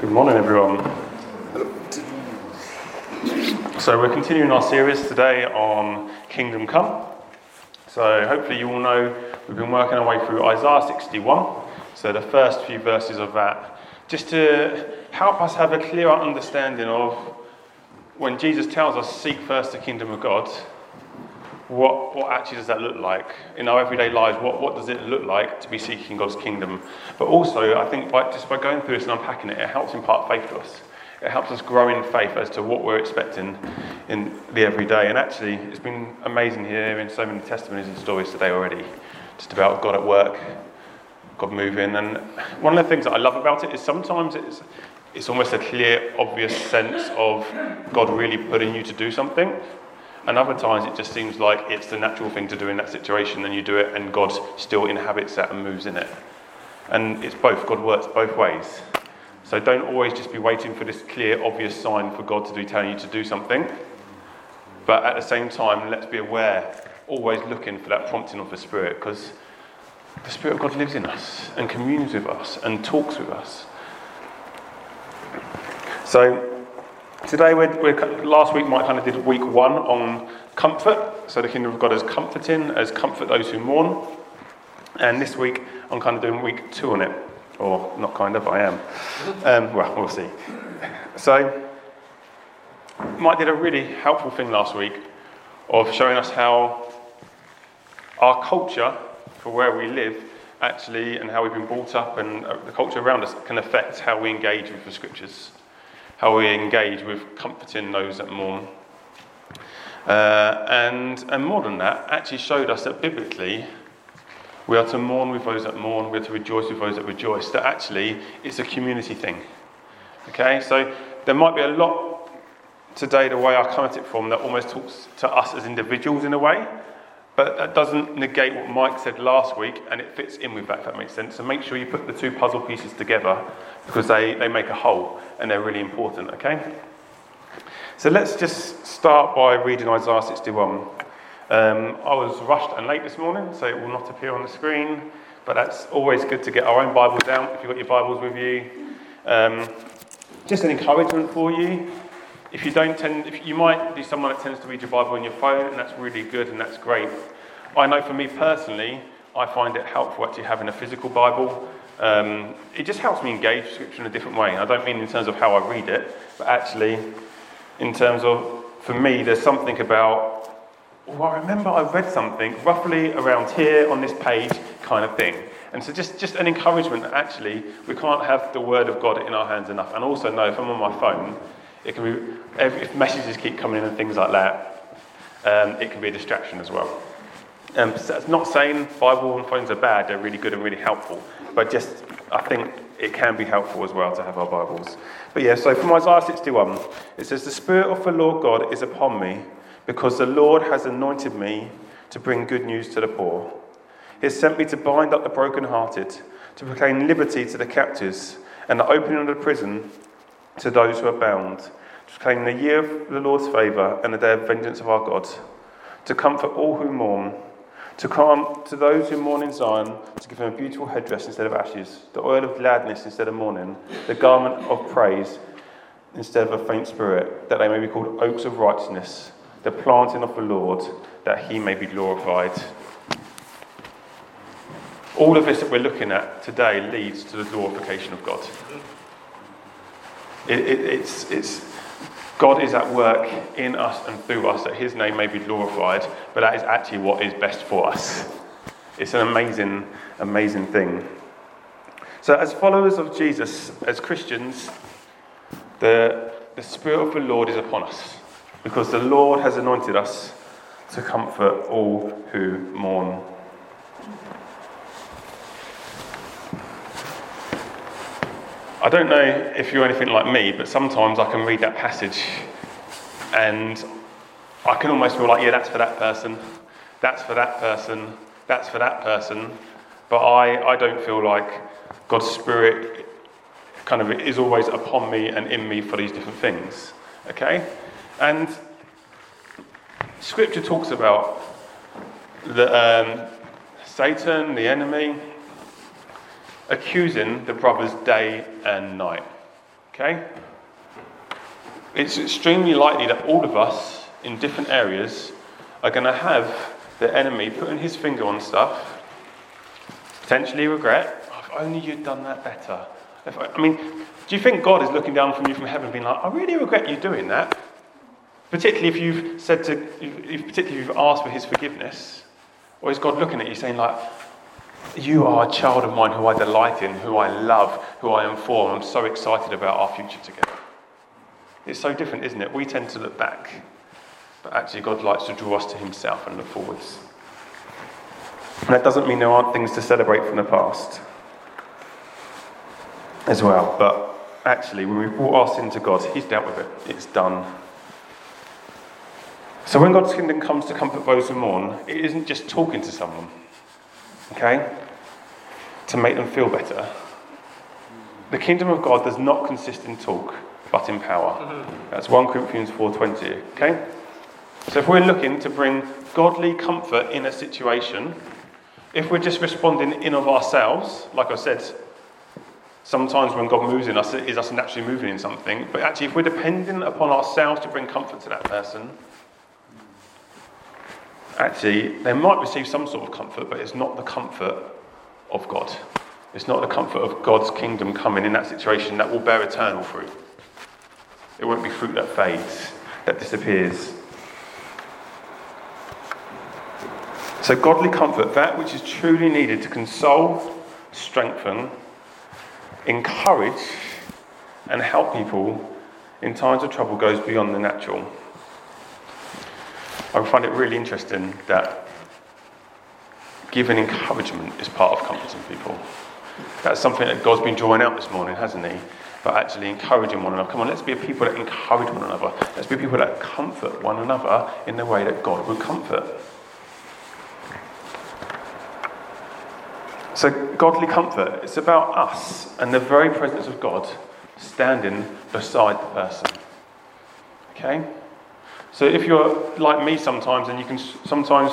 Good morning, everyone. So, we're continuing our series today on Kingdom Come. So, hopefully, you all know we've been working our way through Isaiah 61. So, the first few verses of that, just to help us have a clearer understanding of when Jesus tells us, Seek first the kingdom of God, what, what actually does that look like in our everyday lives? What, what does it look like to be seeking God's kingdom? But also, I think by, just by going through this and unpacking it, it helps impart faith to us. It helps us grow in faith as to what we're expecting in the everyday. And actually, it's been amazing hearing so many testimonies and stories today already, just about God at work, God moving. And one of the things that I love about it is sometimes it's, it's almost a clear, obvious sense of God really putting you to do something. And other times it just seems like it's the natural thing to do in that situation, and you do it, and God still inhabits that and moves in it. And it's both. God works both ways. So don't always just be waiting for this clear, obvious sign for God to be telling you to do something. But at the same time, let's be aware, always looking for that prompting of the Spirit, because the Spirit of God lives in us and communes with us and talks with us. So Today, we're, we're, last week, Mike kind of did week one on comfort. So the kingdom of God is comforting, as comfort those who mourn. And this week, I'm kind of doing week two on it. Or not kind of, I am. Um, well, we'll see. So, Mike did a really helpful thing last week of showing us how our culture, for where we live, actually, and how we've been brought up, and the culture around us can affect how we engage with the scriptures how we engage with comforting those that mourn. Uh, and, and more than that, actually showed us that biblically, we are to mourn with those that mourn, we are to rejoice with those that rejoice. That actually it's a community thing. Okay, so there might be a lot today, the way I come at it from, that almost talks to us as individuals in a way, but that doesn't negate what Mike said last week, and it fits in with that, if that makes sense. So make sure you put the two puzzle pieces together because they, they make a whole and they're really important, okay? So let's just start by reading Isaiah 61. Um, I was rushed and late this morning, so it will not appear on the screen, but that's always good to get our own Bibles out if you've got your Bibles with you. Um, just an encouragement for you if you don't tend, if you might be someone that tends to read your Bible on your phone, and that's really good and that's great. I know for me personally, I find it helpful actually having a physical Bible. Um, it just helps me engage Scripture in a different way. I don't mean in terms of how I read it, but actually in terms of, for me, there's something about, well, I remember I read something roughly around here on this page kind of thing. And so just, just an encouragement that actually we can't have the Word of God in our hands enough. And also know if I'm on my phone, it can be, if messages keep coming in and things like that, um, it can be a distraction as well. Um, so that's not saying Bible and phones are bad, they're really good and really helpful, but just I think it can be helpful as well to have our Bibles. But yeah, so from Isaiah 61, it says, The Spirit of the Lord God is upon me, because the Lord has anointed me to bring good news to the poor. He has sent me to bind up the brokenhearted, to proclaim liberty to the captives, and the opening of the prison to those who are bound, to proclaim the year of the Lord's favour and the day of vengeance of our God, to comfort all who mourn, to come to those who mourn in Zion, to give them a beautiful headdress instead of ashes, the oil of gladness instead of mourning, the garment of praise instead of a faint spirit, that they may be called oaks of righteousness, the planting of the Lord, that he may be glorified. All of this that we're looking at today leads to the glorification of God. It, it, it's, it's, God is at work in us and through us that his name may be glorified, but that is actually what is best for us. It's an amazing, amazing thing. So, as followers of Jesus, as Christians, the, the Spirit of the Lord is upon us because the Lord has anointed us to comfort all who mourn. I don't know if you're anything like me, but sometimes I can read that passage and I can almost feel like, yeah, that's for that person, that's for that person, that's for that person. But I, I don't feel like God's Spirit kind of is always upon me and in me for these different things. Okay? And Scripture talks about the, um, Satan, the enemy, accusing the brothers day and night. Okay? It's extremely likely that all of us in different areas are going to have the enemy putting his finger on stuff, potentially regret. Oh, if only you'd done that better. If I, I mean, do you think God is looking down from you from heaven, being like, I really regret you doing that? Particularly if you've said to, if, particularly if you've asked for his forgiveness. Or is God looking at you saying, like, you are a child of mine who I delight in, who I love, who I am for, I'm so excited about our future together. It's so different, isn't it? We tend to look back, but actually, God likes to draw us to Himself and look forwards. And that doesn't mean there aren't things to celebrate from the past as well, but actually, when we've brought our sin to God, He's dealt with it, it's done. So when God's kingdom comes to comfort those who mourn, it isn't just talking to someone, okay, to make them feel better. The kingdom of God does not consist in talk, but in power. Mm-hmm. That's 1 Corinthians 4:20, okay? So if we're looking to bring godly comfort in a situation, if we're just responding in of ourselves, like I said, sometimes when God moves in us, it is us naturally moving in something. But actually, if we're depending upon ourselves to bring comfort to that person, actually, they might receive some sort of comfort, but it's not the comfort of God. It's not the comfort of God's kingdom coming in that situation that will bear eternal fruit. It won't be fruit that fades, that disappears. So, godly comfort, that which is truly needed to console, strengthen, encourage, and help people in times of trouble, goes beyond the natural. I find it really interesting that giving encouragement is part of comforting people. That's something that God's been drawing out this morning, hasn't He? But actually encouraging one another. Come on, let's be a people that encourage one another. Let's be people that comfort one another in the way that God would comfort. So, godly comfort, it's about us and the very presence of God standing beside the person. Okay? So if you're like me sometimes, and you can sometimes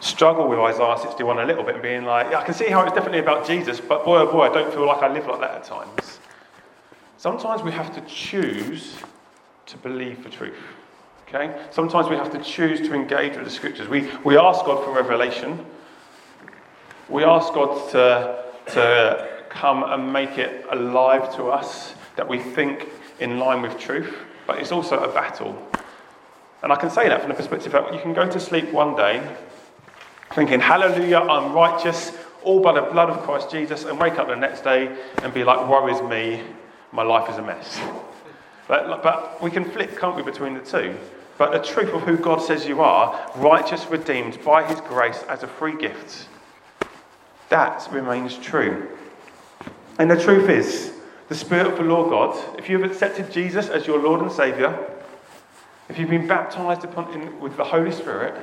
struggle with Isaiah 61 a little bit, and being like, yeah, I can see how it's definitely about Jesus, but boy, oh boy, I don't feel like I live like that at times. Sometimes we have to choose to believe the truth. Okay? Sometimes we have to choose to engage with the scriptures. We, we ask God for revelation. We ask God to, to come and make it alive to us, that we think in line with truth. But it's also a battle. And I can say that from the perspective that you can go to sleep one day thinking, Hallelujah, I'm righteous, all by the blood of Christ Jesus, and wake up the next day and be like, Woe is me, my life is a mess. But, but we can flip, can't we, between the two? But the truth of who God says you are, righteous, redeemed by his grace as a free gift, that remains true. And the truth is, the Spirit of the Lord God, if you've accepted Jesus as your Lord and Saviour, if you've been baptized upon, with the Holy Spirit,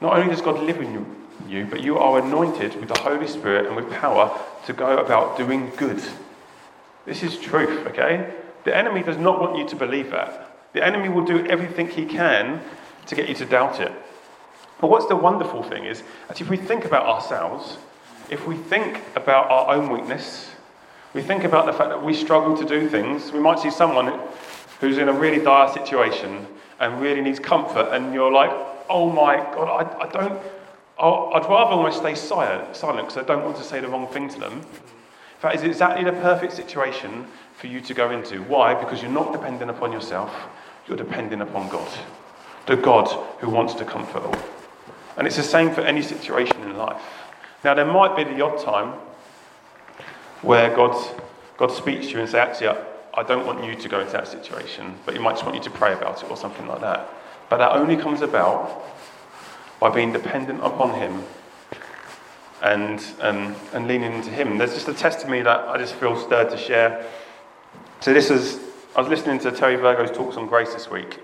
not only does God live in you, you, but you are anointed with the Holy Spirit and with power to go about doing good. This is truth, okay? The enemy does not want you to believe that. The enemy will do everything he can to get you to doubt it. But what's the wonderful thing is, that if we think about ourselves, if we think about our own weakness, we think about the fact that we struggle to do things, we might see someone who's in a really dire situation and really needs comfort, and you're like, oh my God, I, I don't, i would rather almost stay silent because I don't want to say the wrong thing to them. Fact, it's exactly the perfect situation for you to go into. Why? Because you're not dependent upon yourself, you're dependent upon God. The God who wants to comfort all. And it's the same for any situation in life. Now, there might be the odd time where God, God speaks to you and says, actually, I don't want you to go into that situation, but He might just want you to pray about it or something like that. But that only comes about by being dependent upon Him and, and, and leaning into Him. There's just a testimony that I just feel stirred to share. So, this is, I was listening to Terry Virgo's talks on grace this week.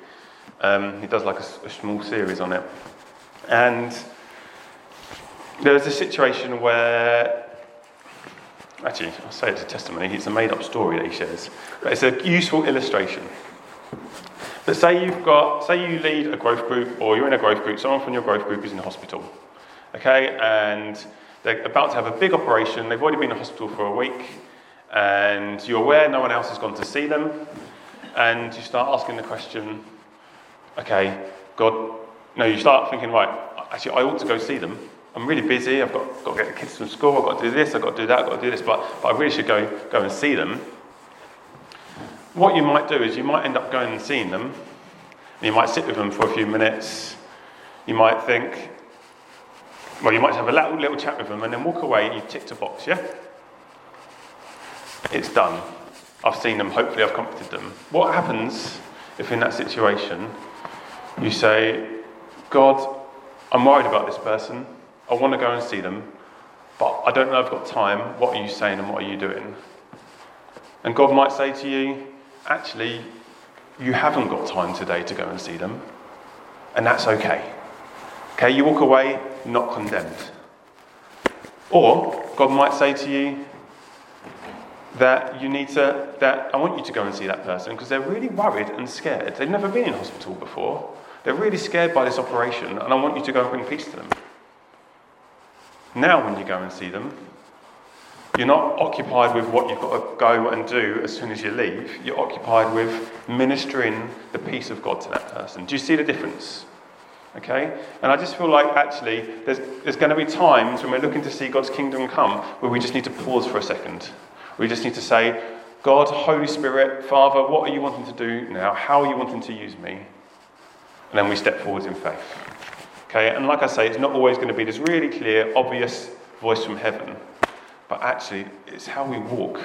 Um, he does like a, a small series on it. And there was a situation where Actually, I'll say it's a testimony. It's a made up story that he shares. But it's a useful illustration. But say you've got, say you lead a growth group or you're in a growth group, someone from your growth group is in hospital. Okay, and they're about to have a big operation. They've already been in hospital for a week, and you're aware no one else has gone to see them, and you start asking the question, okay, God, no, you start thinking, right, actually, I ought to go see them. I'm really busy, I've got, got to get the kids from school, I've got to do this, I've got to do that, I've got to do this, but, but I really should go, go and see them. What you might do is you might end up going and seeing them, and you might sit with them for a few minutes. You might think, well, you might have a little, little chat with them and then walk away and you tick a box, yeah? It's done. I've seen them, hopefully, I've comforted them. What happens if in that situation you say, God, I'm worried about this person, I want to go and see them, but I don't know I've got time. What are you saying and what are you doing? And God might say to you, actually, you haven't got time today to go and see them, and that's okay. Okay, you walk away not condemned. Or God might say to you that you need to, that I want you to go and see that person because they're really worried and scared. They've never been in hospital before. They're really scared by this operation, and I want you to go and bring peace to them. Now, when you go and see them, you're not occupied with what you've got to go and do as soon as you leave. You're occupied with ministering the peace of God to that person. Do you see the difference? Okay? And I just feel like actually there's, there's going to be times when we're looking to see God's kingdom come where we just need to pause for a second. We just need to say, God, Holy Spirit, Father, what are you wanting to do now? How are you wanting to use me? And then we step forwards in faith. Okay? And like I say, it's not always going to be this really clear, obvious voice from heaven, but actually, it's how we walk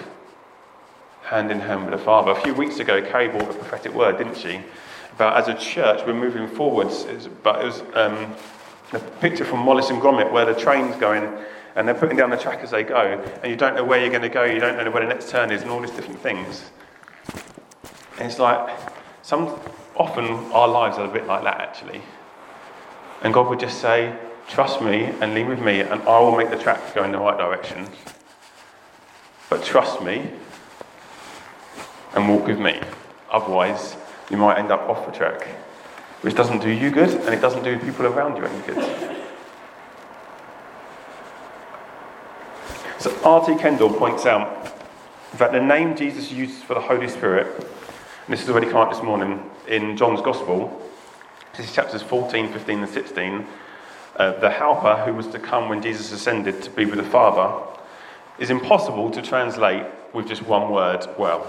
hand in hand with the Father. A few weeks ago, Kay brought a prophetic word, didn't she? About as a church, we're moving forwards. But it was um, a picture from Wallace and Gromit where the train's going and they're putting down the track as they go, and you don't know where you're going to go, you don't know where the next turn is, and all these different things. And it's like, some, often our lives are a bit like that actually. And God would just say, Trust me and lean with me, and I will make the track go in the right direction. But trust me and walk with me. Otherwise, you might end up off the track, which doesn't do you good and it doesn't do people around you any good. So R.T. Kendall points out that the name Jesus uses for the Holy Spirit, and this has already come up this morning in John's Gospel, this is chapters 14, 15, and 16, uh, the helper who was to come when Jesus ascended to be with the Father, is impossible to translate with just one word well.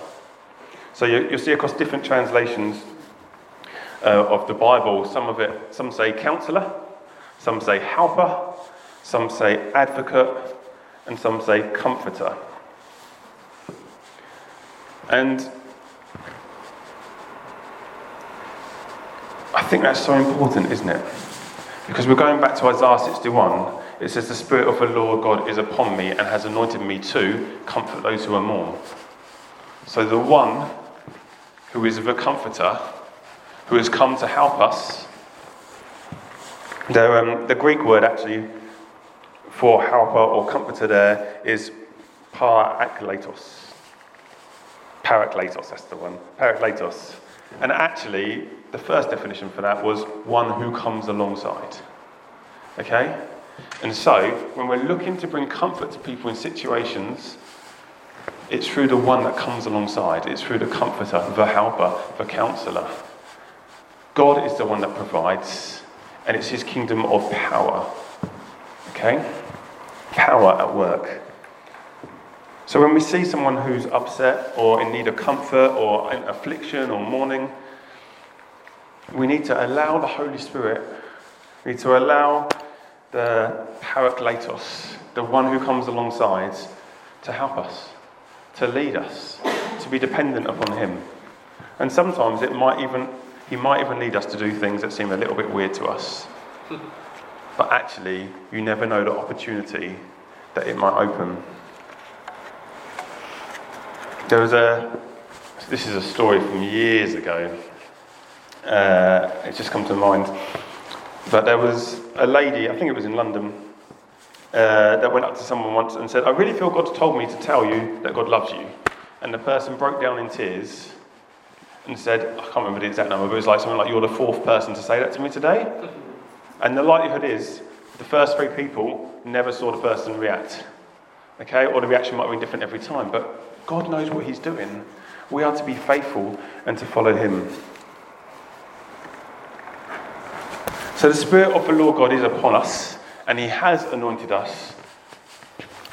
So you, will see across different translations uh, of the Bible, some of it, some say counselor, some say helper, some say advocate, and some say comforter. And I think that's so important, isn't it? Because we're going back to Isaiah 61. It says, The Spirit of the Lord God is upon me and has anointed me to comfort those who are mourn. So the one who is the comforter, who has come to help us, the, um, the Greek word actually for helper or comforter there is parakletos. Parakletos, that's the one. Parakletos. And actually, the first definition for that was one who comes alongside. Okay? And so, when we're looking to bring comfort to people in situations, it's through the one that comes alongside. It's through the comforter, the helper, the counselor. God is the one that provides, and it's his kingdom of power. Okay? Power at work. So when we see someone who's upset or in need of comfort or in affliction or mourning, we need to allow the Holy Spirit, we need to allow the Parakletos, the one who comes alongside, to help us, to lead us, to be dependent upon Him. And sometimes it might even, He might even lead us to do things that seem a little bit weird to us. But actually, you never know the opportunity that it might open. There was a, this is a story from years ago. Uh, it's just come to mind. But there was a lady, I think it was in London, uh, that went up to someone once and said, I really feel God told me to tell you that God loves you. And the person broke down in tears and said, I can't remember the exact number, but it was like something like, You're the fourth person to say that to me today. And the likelihood is the first three people never saw the person react. Okay? Or the reaction might have been different every time. But God knows what He's doing. We are to be faithful and to follow Him. So the Spirit of the Lord God is upon us, and He has anointed us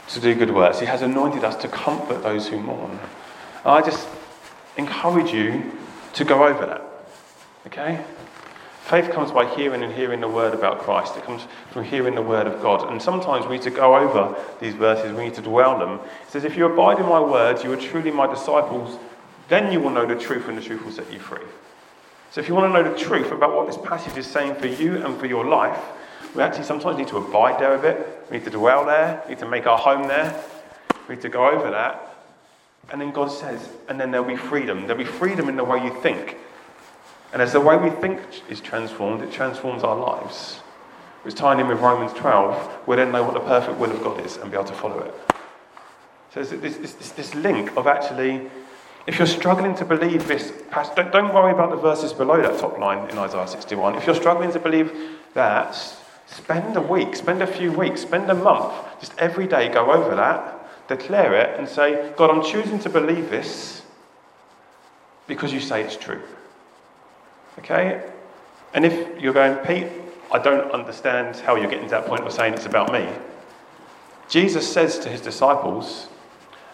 to do good works. He has anointed us to comfort those who mourn. And I just encourage you to go over that. Okay? Faith comes by hearing and hearing the word about Christ. It comes from hearing the word of God. And sometimes we need to go over these verses, we need to dwell them. It says, If you abide in my words, you are truly my disciples, then you will know the truth, and the truth will set you free. So if you want to know the truth about what this passage is saying for you and for your life, we actually sometimes need to abide there a bit. We need to dwell there. We need to make our home there. We need to go over that. And then God says, and then there'll be freedom. There'll be freedom in the way you think. And as the way we think is transformed, it transforms our lives. It's tying in with Romans 12, we then know what the perfect will of God is and be able to follow it. So there's this, this, this link of actually, if you're struggling to believe this, don't, don't worry about the verses below that top line in Isaiah 61. If you're struggling to believe that, spend a week, spend a few weeks, spend a month, just every day go over that, declare it, and say, God, I'm choosing to believe this because you say it's true. Okay? And if you're going, Pete, I don't understand how you're getting to that point of saying it's about me. Jesus says to his disciples,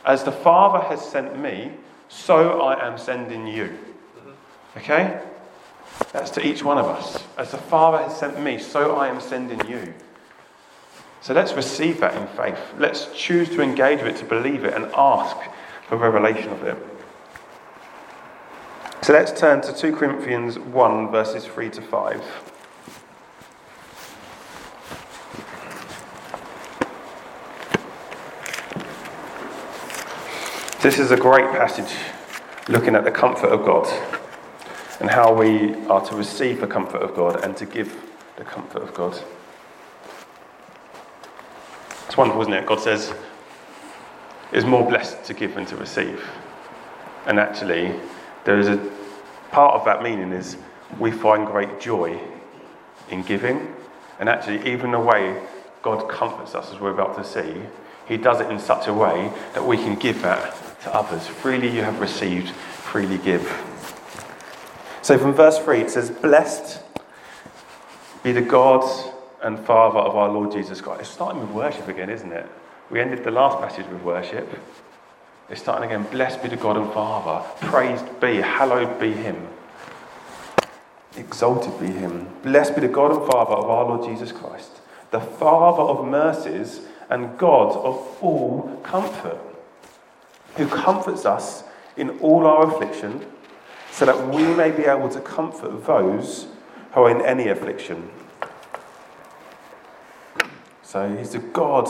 As the Father has sent me, so I am sending you. Mm-hmm. Okay? That's to each one of us. As the Father has sent me, so I am sending you. So let's receive that in faith. Let's choose to engage with it, to believe it, and ask for revelation of it. So let's turn to 2 Corinthians 1, verses 3 to 5. This is a great passage looking at the comfort of God and how we are to receive the comfort of God and to give the comfort of God. It's wonderful, isn't it? God says it's more blessed to give than to receive. And actually, there is a part of that meaning is we find great joy in giving. And actually, even the way God comforts us, as we're about to see, He does it in such a way that we can give that to others. Freely you have received, freely give. So from verse 3, it says, Blessed be the God and Father of our Lord Jesus Christ. It's starting with worship again, isn't it? We ended the last passage with worship. It's starting again. Blessed be the God and Father. Praised be, hallowed be Him. Exalted be Him. Blessed be the God and Father of our Lord Jesus Christ, the Father of mercies and God of all comfort, who comforts us in all our affliction, so that we may be able to comfort those who are in any affliction. So He's a God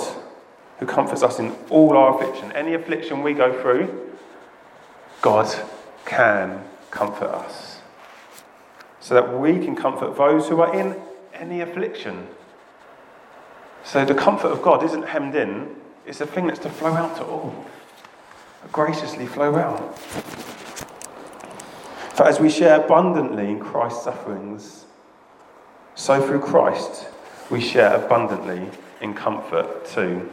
who comforts us in all our affliction. Any affliction we go through, God can comfort us. So that we can comfort those who are in any affliction. So the comfort of God isn't hemmed in, it's a thing that's to flow out to all. Graciously flow out. For as we share abundantly in Christ's sufferings, so through Christ we share abundantly in comfort too.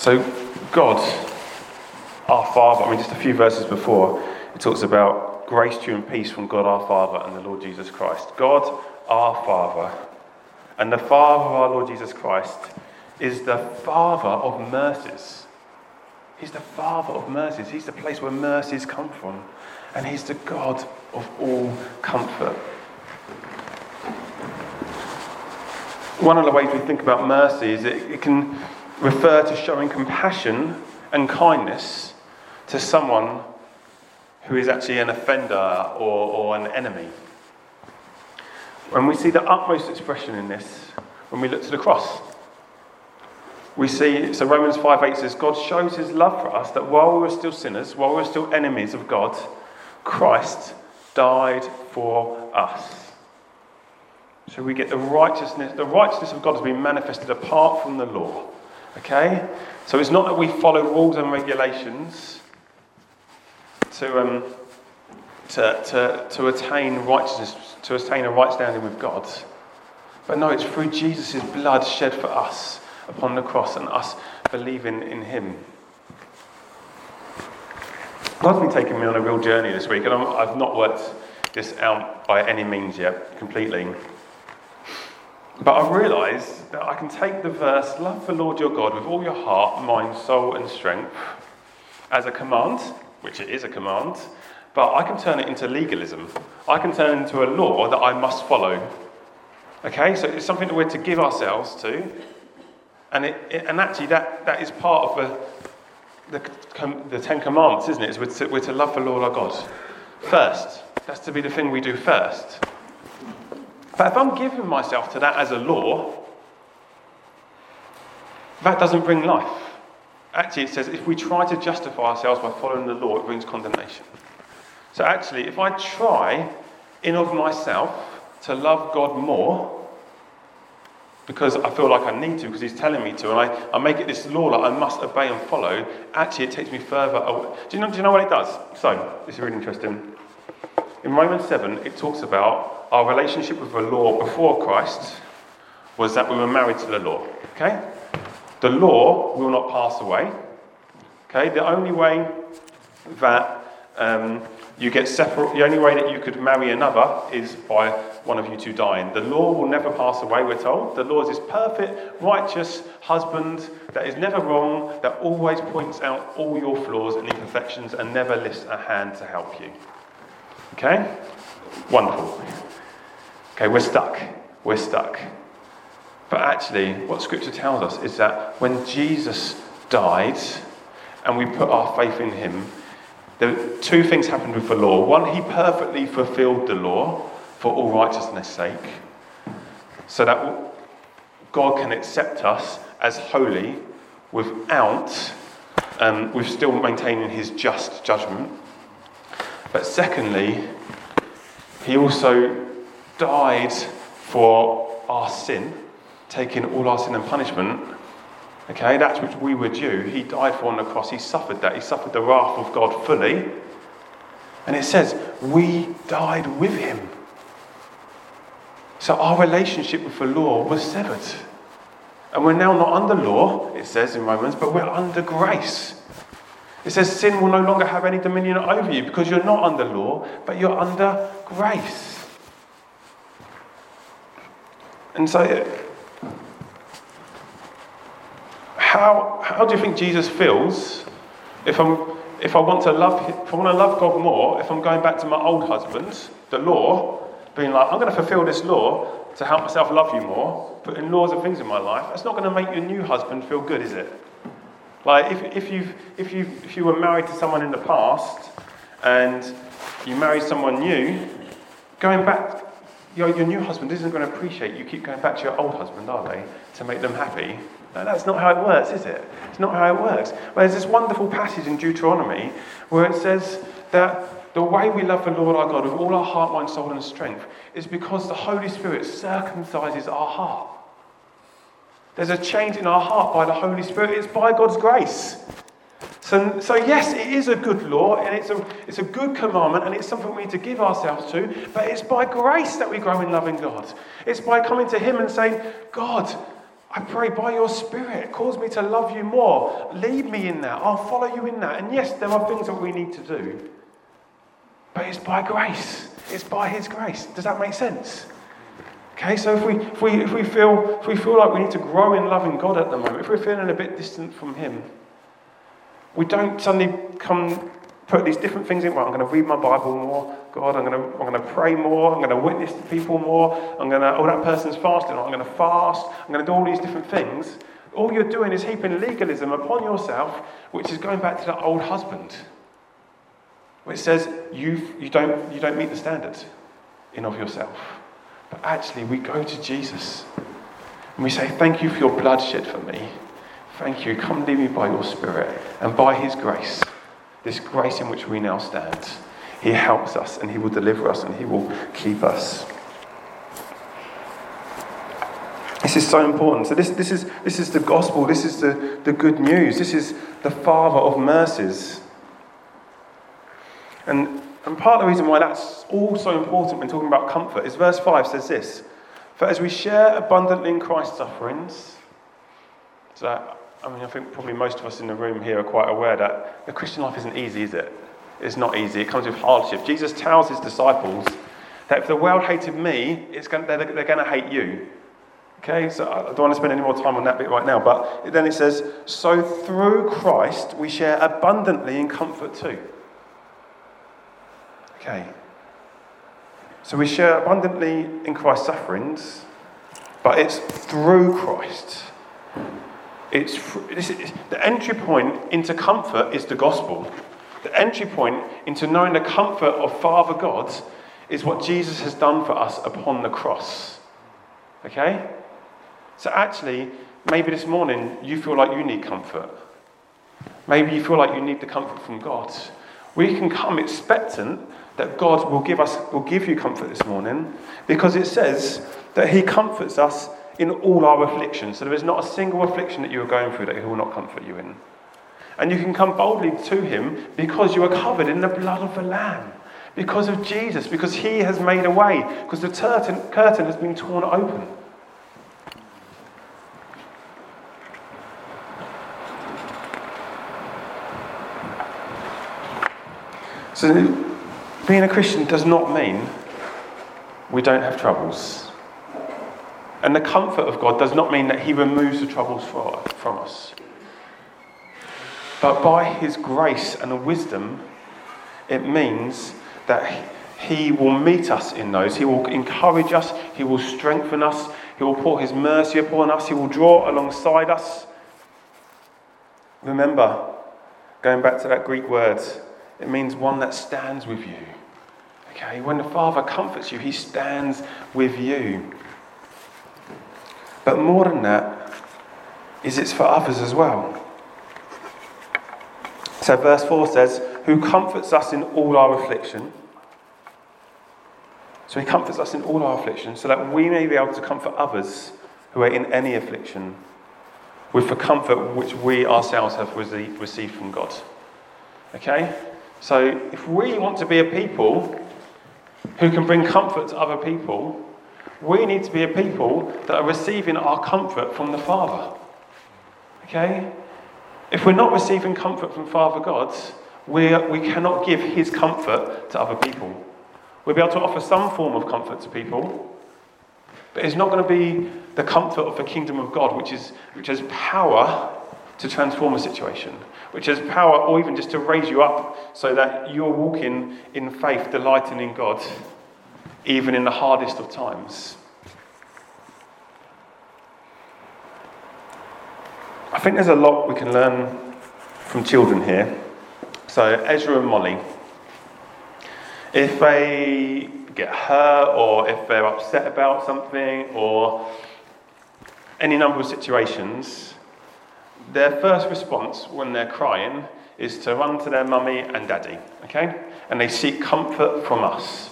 So, God, our Father, I mean, just a few verses before, it talks about grace to you and peace from God our Father and the Lord Jesus Christ. God, our Father, and the Father of our Lord Jesus Christ is the Father of mercies. He's the Father of mercies. He's the place where mercies come from. And He's the God of all comfort. One of the ways we think about mercy is it, it can refer to showing compassion and kindness to someone who is actually an offender or, or an enemy. When we see the utmost expression in this, when we look to the cross, we see, so Romans 5 8 says, God shows his love for us that while we were still sinners, while we were still enemies of God, Christ died for us. So we get the righteousness, the righteousness of God has been manifested apart from the law. Okay? So it's not that we follow rules and regulations to, um, to, to, to attain righteousness, to attain a right standing with God. But no, it's through Jesus' blood shed for us upon the cross and us believing in him. God's been taking me on a real journey this week, and i have not worked this out by any means yet completely. But I've realised that I can take the verse, love the Lord your God with all your heart, mind, soul, and strength, as a command, which it is a command, but I can turn it into legalism. I can turn it into a law that I must follow. Okay, so it's something that we're to give ourselves to, and, it, it, and actually that, that is part of the, the, the Ten Commandments, isn't it? Is we're to, we're to love the Lord our God first. That's to be the thing we do first. But if I'm giving myself to that as a law, that doesn't bring life. Actually, it says if we try to justify ourselves by following the law, it brings condemnation. So, actually, if I try in of myself to love God more, because I feel like I need to, because He's telling me to, and I, I make it this law that I must obey and follow, actually, it takes me further away. Do you know, do you know what it does? So, this is really interesting. In Romans 7, it talks about our relationship with the law before Christ was that we were married to the law. Okay? The law will not pass away. Okay? The only way that um, you get separate, the only way that you could marry another is by one of you two dying. The law will never pass away, we're told. The law is this perfect, righteous husband that is never wrong, that always points out all your flaws and imperfections and never lifts a hand to help you. Okay? Wonderful. Okay, we're stuck. We're stuck. But actually, what Scripture tells us is that when Jesus died and we put our faith in him, there two things happened with the law. One, he perfectly fulfilled the law for all righteousness' sake, so that God can accept us as holy without, um, with still maintaining his just judgment. But secondly, he also died for our sin, taking all our sin and punishment. Okay, that's which we were due. He died for on the cross. He suffered that. He suffered the wrath of God fully. And it says, we died with him. So our relationship with the law was severed. And we're now not under law, it says in Romans, but we're under grace. It says sin will no longer have any dominion over you because you're not under law, but you're under grace. And so, how, how do you think Jesus feels if, I'm, if, I want to love, if I want to love God more, if I'm going back to my old husband, the law, being like, I'm going to fulfill this law to help myself love you more, putting laws and things in my life, that's not going to make your new husband feel good, is it? Like, if, if, you if, you if you were married to someone in the past and you marry someone new, going back your, your new husband isn't going to appreciate you keep going back to your old husband, are they, to make them happy? No, that's not how it works, is it? It's not how it works. Well, there's this wonderful passage in Deuteronomy where it says that the way we love the Lord our God with all our heart, mind, soul, and strength is because the Holy Spirit circumcises our heart. There's a change in our heart by the Holy Spirit. It's by God's grace. So, so, yes, it is a good law and it's a, it's a good commandment and it's something we need to give ourselves to, but it's by grace that we grow in loving God. It's by coming to Him and saying, God, I pray by your Spirit, cause me to love you more. Lead me in that. I'll follow you in that. And yes, there are things that we need to do, but it's by grace. It's by His grace. Does that make sense? Okay, so if we, if we, if we, feel, if we feel like we need to grow in loving God at the moment, if we're feeling a bit distant from Him, we don't suddenly come put these different things in. Well, I'm going to read my Bible more. God, I'm going to, I'm going to pray more. I'm going to witness to people more. I'm going to, oh, that person's fasting. I'm going to fast. I'm going to do all these different things. All you're doing is heaping legalism upon yourself, which is going back to that old husband, which says you, you, don't, you don't meet the standards in of yourself. But actually, we go to Jesus and we say, Thank you for your blood shed for me. Thank you. Come lead me by your Spirit. And by His grace, this grace in which we now stand, He helps us and He will deliver us and He will keep us. This is so important. So, this, this, is, this is the gospel. This is the, the good news. This is the Father of mercies. And, and part of the reason why that's also important when talking about comfort is verse 5 says this For as we share abundantly in Christ's sufferings, so I mean, I think probably most of us in the room here are quite aware that the Christian life isn't easy, is it? It's not easy. It comes with hardship. Jesus tells his disciples that if the world hated me, it's going, they're, they're going to hate you. Okay, so I don't want to spend any more time on that bit right now, but then it says, So through Christ we share abundantly in comfort too. Okay. So we share abundantly in Christ's sufferings, but it's through Christ. It's, it's, the entry point into comfort is the gospel. The entry point into knowing the comfort of Father God is what Jesus has done for us upon the cross. Okay? So actually, maybe this morning you feel like you need comfort. Maybe you feel like you need the comfort from God. We can come expectant that God will give us will give you comfort this morning because it says that he comforts us in all our afflictions. So there is not a single affliction that you are going through that he will not comfort you in. And you can come boldly to him because you are covered in the blood of the Lamb. Because of Jesus, because he has made a way, because the curtain, curtain has been torn open. So, being a Christian does not mean we don't have troubles. And the comfort of God does not mean that He removes the troubles from us. But by His grace and wisdom, it means that He will meet us in those. He will encourage us, He will strengthen us, He will pour His mercy upon us, He will draw alongside us. Remember, going back to that Greek word, it means one that stands with you. Okay, when the Father comforts you, He stands with you. But more than that, is it's for others as well. So, verse 4 says, Who comforts us in all our affliction. So, He comforts us in all our affliction so that we may be able to comfort others who are in any affliction with the comfort which we ourselves have received from God. Okay? So, if we want to be a people who can bring comfort to other people, we need to be a people that are receiving our comfort from the Father. Okay? If we're not receiving comfort from Father God, we, we cannot give His comfort to other people. We'll be able to offer some form of comfort to people, but it's not going to be the comfort of the kingdom of God, which, is, which has power to transform a situation, which has power or even just to raise you up so that you're walking in faith, delighting in God even in the hardest of times. I think there's a lot we can learn from children here. So, Ezra and Molly, if they get hurt or if they're upset about something or any number of situations, their first response when they're crying is to run to their mummy and daddy, okay? And they seek comfort from us.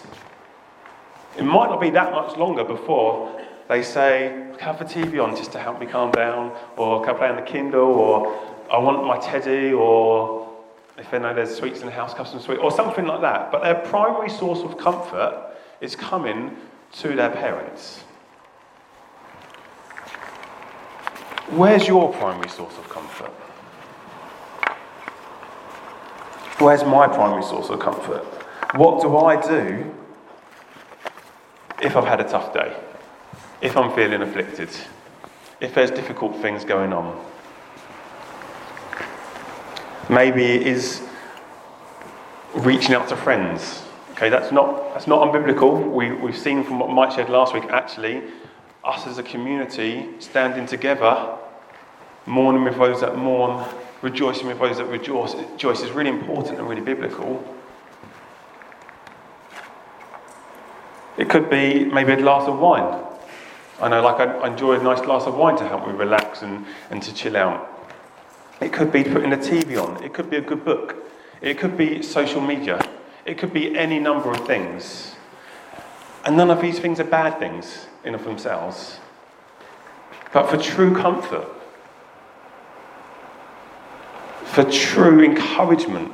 It might not be that much longer before they say, "I have the TV on just to help me calm down, or can I play on the Kindle, or I want my teddy, or if they know there's sweets in the house, custom sweet, or something like that. But their primary source of comfort is coming to their parents. Where's your primary source of comfort? Where's my primary source of comfort? What do I do if I've had a tough day, if I'm feeling afflicted, if there's difficult things going on. Maybe it is reaching out to friends. Okay, that's not, that's not unbiblical. We, we've seen from what Mike said last week, actually, us as a community standing together, mourning with those that mourn, rejoicing with those that rejoice, rejoice is really important and really biblical. It could be maybe a glass of wine. I know, like, I enjoy a nice glass of wine to help me relax and, and to chill out. It could be putting the TV on. It could be a good book. It could be social media. It could be any number of things. And none of these things are bad things in of themselves. But for true comfort, for true encouragement,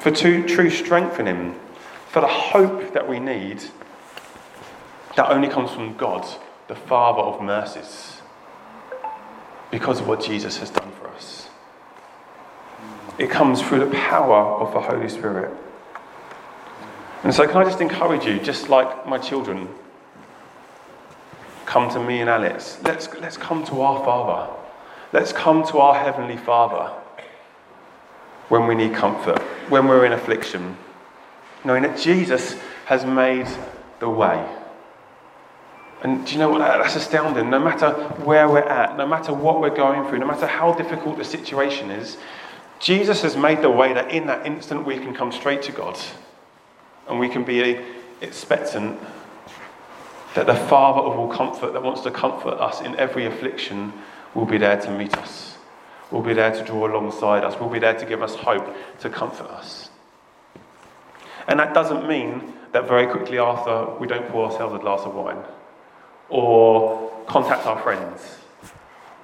for true, strengthening, for the hope that we need, That only comes from God, the Father of mercies, because of what Jesus has done for us. It comes through the power of the Holy Spirit. And so, can I just encourage you, just like my children, come to me and Alex. Let's, let's come to our Father. Let's come to our Heavenly Father when we need comfort, when we're in affliction, knowing that Jesus has made the way. And do you know what? That's astounding. No matter where we're at, no matter what we're going through, no matter how difficult the situation is, Jesus has made the way that in that instant we can come straight to God and we can be expectant that the Father of all comfort, that wants to comfort us in every affliction, will be there to meet us, will be there to draw alongside us, will be there to give us hope, to comfort us. And that doesn't mean that very quickly after we don't pour ourselves a glass of wine, or contact our friends,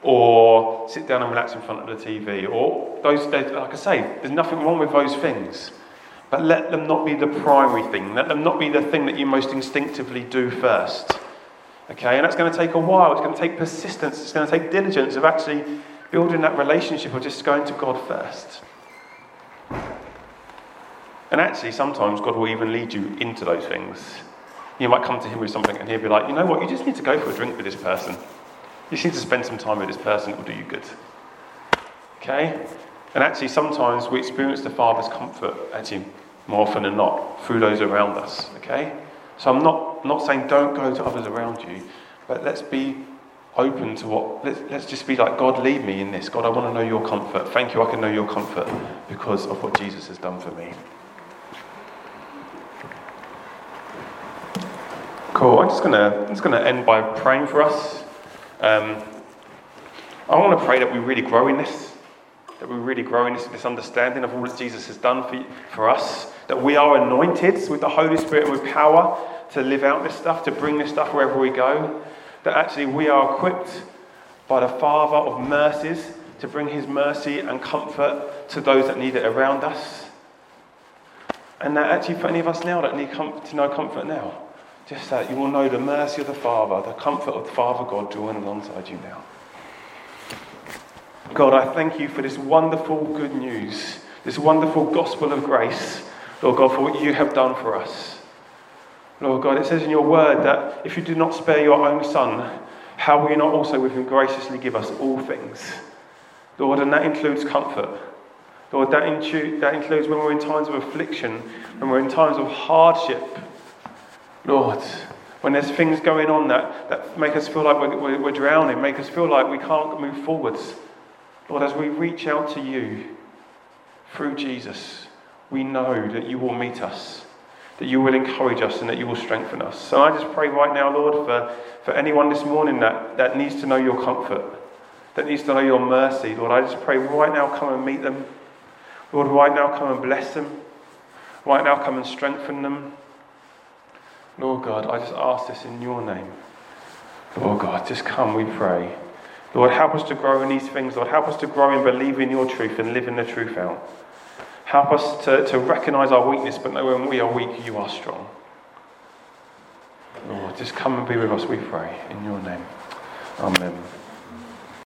or sit down and relax in front of the TV, or those, like I say, there's nothing wrong with those things. But let them not be the primary thing. Let them not be the thing that you most instinctively do first. Okay, and that's going to take a while. It's going to take persistence. It's going to take diligence of actually building that relationship or just going to God first. And actually, sometimes God will even lead you into those things. You might come to Him with something and He'll be like, you know what, you just need to go for a drink with this person. You just need to spend some time with this person, it will do you good. Okay? And actually, sometimes we experience the Father's comfort, actually, more often than not, through those around us. Okay? So I'm not, not saying don't go to others around you, but let's be open to what, let's, let's just be like, God, lead me in this. God, I want to know your comfort. Thank you, I can know your comfort because of what Jesus has done for me. Cool. I'm just gonna just gonna end by praying for us. Um, I want to pray that we really grow in this that we really grow in this, this understanding of all that Jesus has done for, for us, that we are anointed with the Holy Spirit and with power to live out this stuff, to bring this stuff wherever we go, that actually we are equipped by the Father of mercies to bring his mercy and comfort to those that need it around us. And that actually, for any of us now that need com- to know comfort now, just that you will know the mercy of the Father, the comfort of the Father God drawing alongside you now. God, I thank you for this wonderful good news, this wonderful gospel of grace, Lord God, for what you have done for us. Lord God, it says in your word that if you do not spare your own son, how will you not also with him graciously give us all things? Lord, and that includes comfort. Lord, that includes when we're in times of affliction, when we're in times of hardship. Lord, when there's things going on that, that make us feel like we're, we're, drowning, make us feel like we can't move forwards. Lord, as we reach out to you through Jesus, we know that you will meet us, that you will encourage us, and that you will strengthen us. So I just pray right now, Lord, for, for anyone this morning that, that needs to know your comfort, that needs to know your mercy. Lord, I just pray right now, come and meet them. Lord, right now, come and bless them. Right now, come and strengthen them. Lord God, I just ask this in your name. Lord God, just come, we pray. Lord, help us to grow in these things. Lord, help us to grow in believing your truth and living the truth out. Help us to, to recognize our weakness, but know when we are weak, you are strong. Lord, just come and be with us, we pray. In your name. Amen.